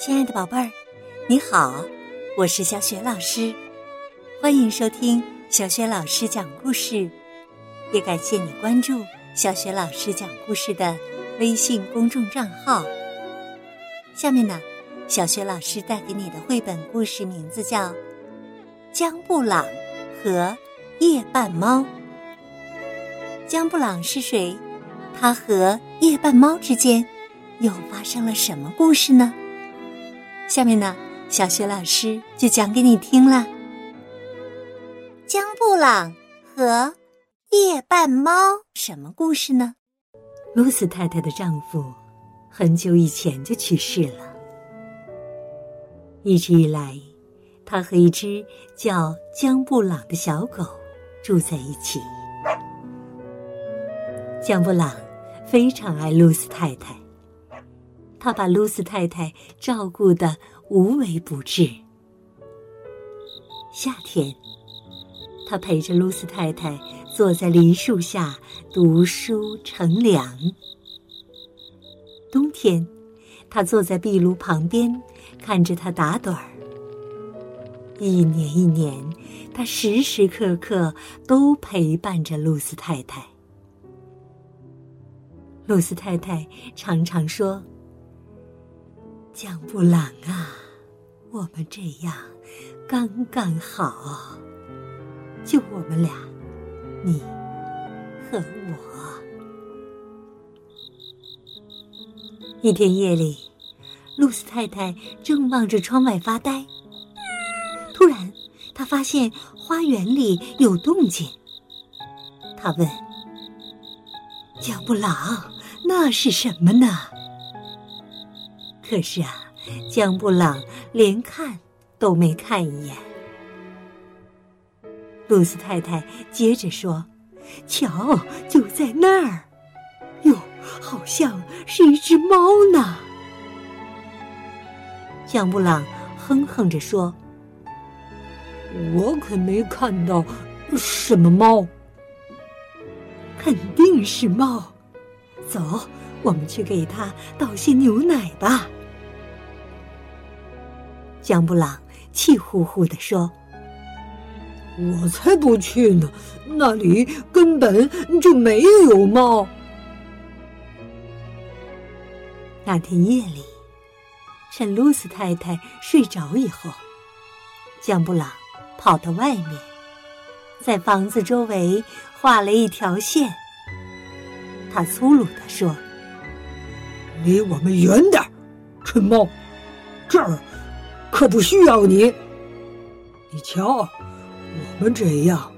亲爱的宝贝儿，你好，我是小雪老师，欢迎收听小雪老师讲故事，也感谢你关注小雪老师讲故事的微信公众账号。下面呢，小雪老师带给你的绘本故事名字叫《江布朗和夜半猫》。江布朗是谁？他和夜半猫之间又发生了什么故事呢？下面呢，小雪老师就讲给你听了。江布朗和夜半猫什么故事呢？露丝太太的丈夫很久以前就去世了，一直以来，他和一只叫江布朗的小狗住在一起。江布朗非常爱露丝太太。他把露丝太太照顾的无微不至。夏天，他陪着露丝太太坐在梨树下读书乘凉；冬天，他坐在壁炉旁边看着他打盹儿。一年一年，他时时刻刻都陪伴着露丝太太。露丝太太常常说。江布朗啊，我们这样刚刚好，就我们俩，你和我。一天夜里，露丝太太正望着窗外发呆，突然，她发现花园里有动静。她问：“江布朗，那是什么呢？”可是啊，江布朗连看都没看一眼。露丝太太接着说：“瞧，就在那儿，哟，好像是一只猫呢。”江布朗哼哼着说：“我可没看到什么猫，肯定是猫。走，我们去给它倒些牛奶吧。”江布朗气呼呼地说：“我才不去呢，那里根本就没有猫。”那天夜里，趁露丝太太睡着以后，江布朗跑到外面，在房子周围画了一条线。他粗鲁地说：“离我们远点蠢猫，这儿。”可不需要你。你瞧，我们这样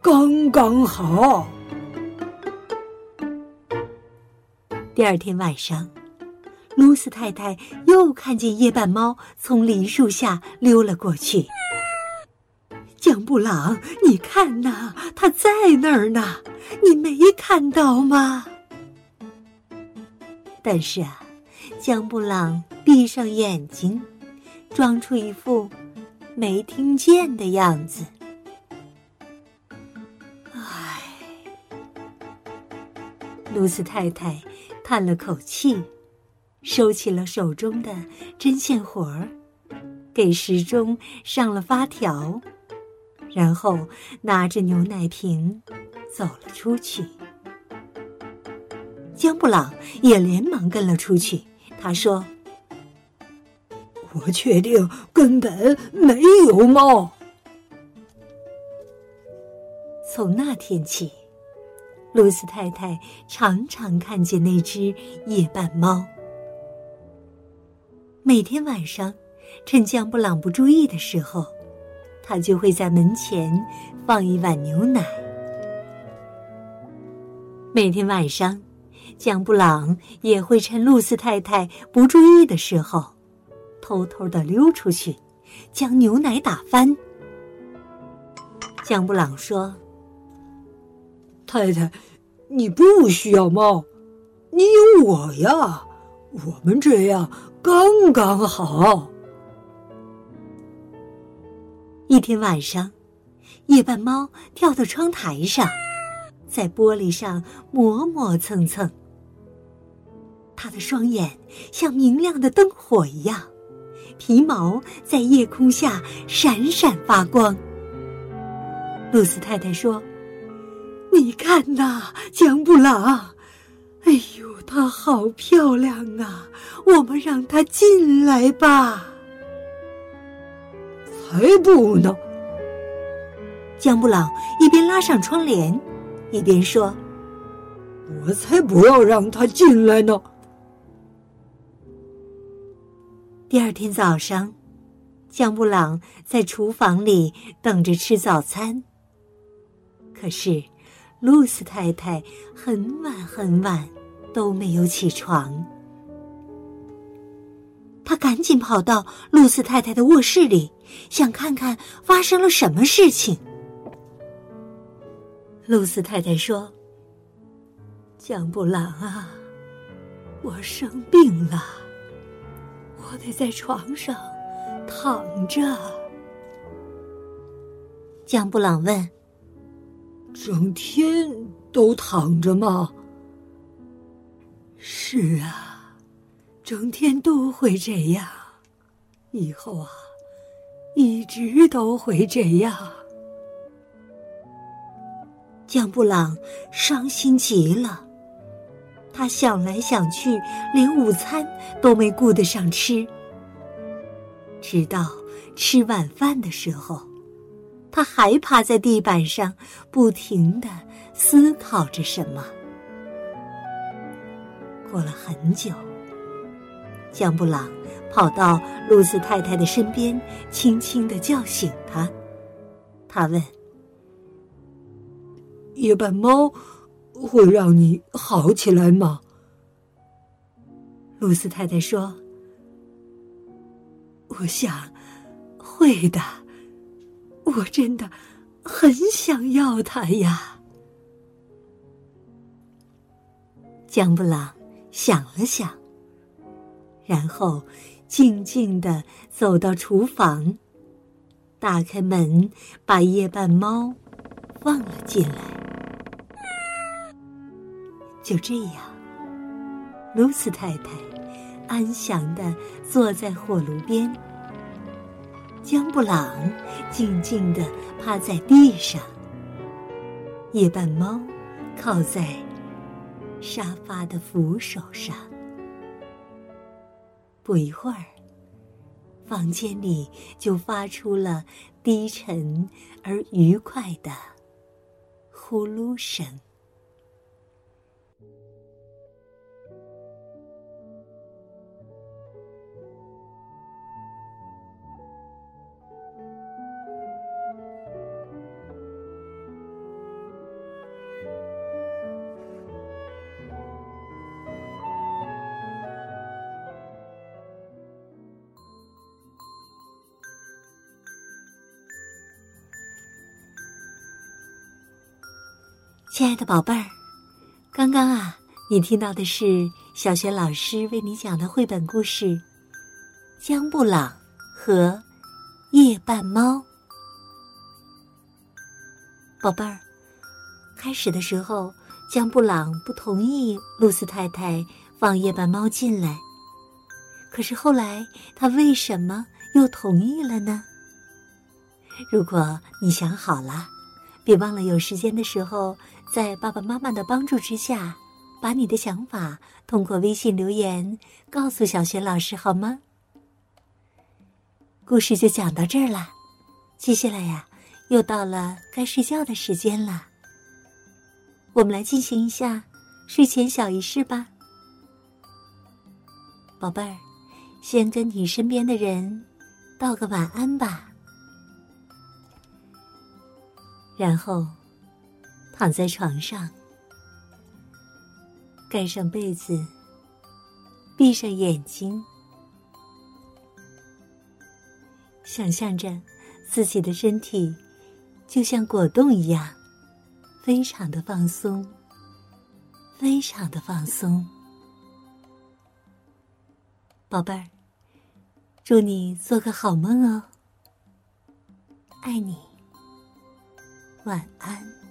刚刚好。第二天晚上，露丝太太又看见夜半猫从梨树下溜了过去。江布朗，你看呐，它在那儿呢，你没看到吗？但是啊，江布朗闭上眼睛。装出一副没听见的样子。唉，露丝太太叹了口气，收起了手中的针线活儿，给时钟上了发条，然后拿着牛奶瓶走了出去。江布朗也连忙跟了出去。他说。我确定根本没有猫。从那天起，露丝太太常常看见那只夜半猫。每天晚上，趁江布朗不注意的时候，他就会在门前放一碗牛奶。每天晚上，江布朗也会趁露丝太太不注意的时候。偷偷的溜出去，将牛奶打翻。江布朗说：“太太，你不需要猫，你有我呀，我们这样刚刚好。”一天晚上，夜半猫跳到窗台上，在玻璃上磨磨蹭蹭。他的双眼像明亮的灯火一样。皮毛在夜空下闪闪发光。露丝太太说：“你看呐，江布朗，哎呦，她好漂亮啊！我们让她进来吧。”才不呢！江布朗一边拉上窗帘，一边说：“我才不要让他进来呢。”第二天早上，江布朗在厨房里等着吃早餐。可是，露丝太太很晚很晚都没有起床。他赶紧跑到露丝太太的卧室里，想看看发生了什么事情。露丝太太说：“江布朗啊，我生病了，在床上躺着。”江布朗问：“整天都躺着吗？”“是啊，整天都会这样，以后啊，一直都会这样。”江布朗伤心极了，他想来想去，连午餐都没顾得上吃。直到吃晚饭的时候，他还趴在地板上，不停的思考着什么。过了很久，江布朗跑到露丝太太的身边，轻轻的叫醒她。他问。夜半猫会让你好起来吗？露丝太太说：“我想会的，我真的很想要它呀。”江布朗想了想，然后静静的走到厨房，打开门，把夜半猫放了进来。就这样，露丝太太安详的坐在火炉边，江布朗静静的趴在地上，夜半猫靠在沙发的扶手上。不一会儿，房间里就发出了低沉而愉快的呼噜声。亲爱的宝贝儿，刚刚啊，你听到的是小学老师为你讲的绘本故事《江布朗和夜半猫》。宝贝儿，开始的时候，江布朗不同意露丝太太放夜半猫进来，可是后来他为什么又同意了呢？如果你想好了，别忘了有时间的时候。在爸爸妈妈的帮助之下，把你的想法通过微信留言告诉小雪老师好吗？故事就讲到这儿了，接下来呀，又到了该睡觉的时间了。我们来进行一下睡前小仪式吧，宝贝儿，先跟你身边的人道个晚安吧，然后。躺在床上，盖上被子，闭上眼睛，想象着自己的身体就像果冻一样，非常的放松，非常的放松。宝贝儿，祝你做个好梦哦，爱你，晚安。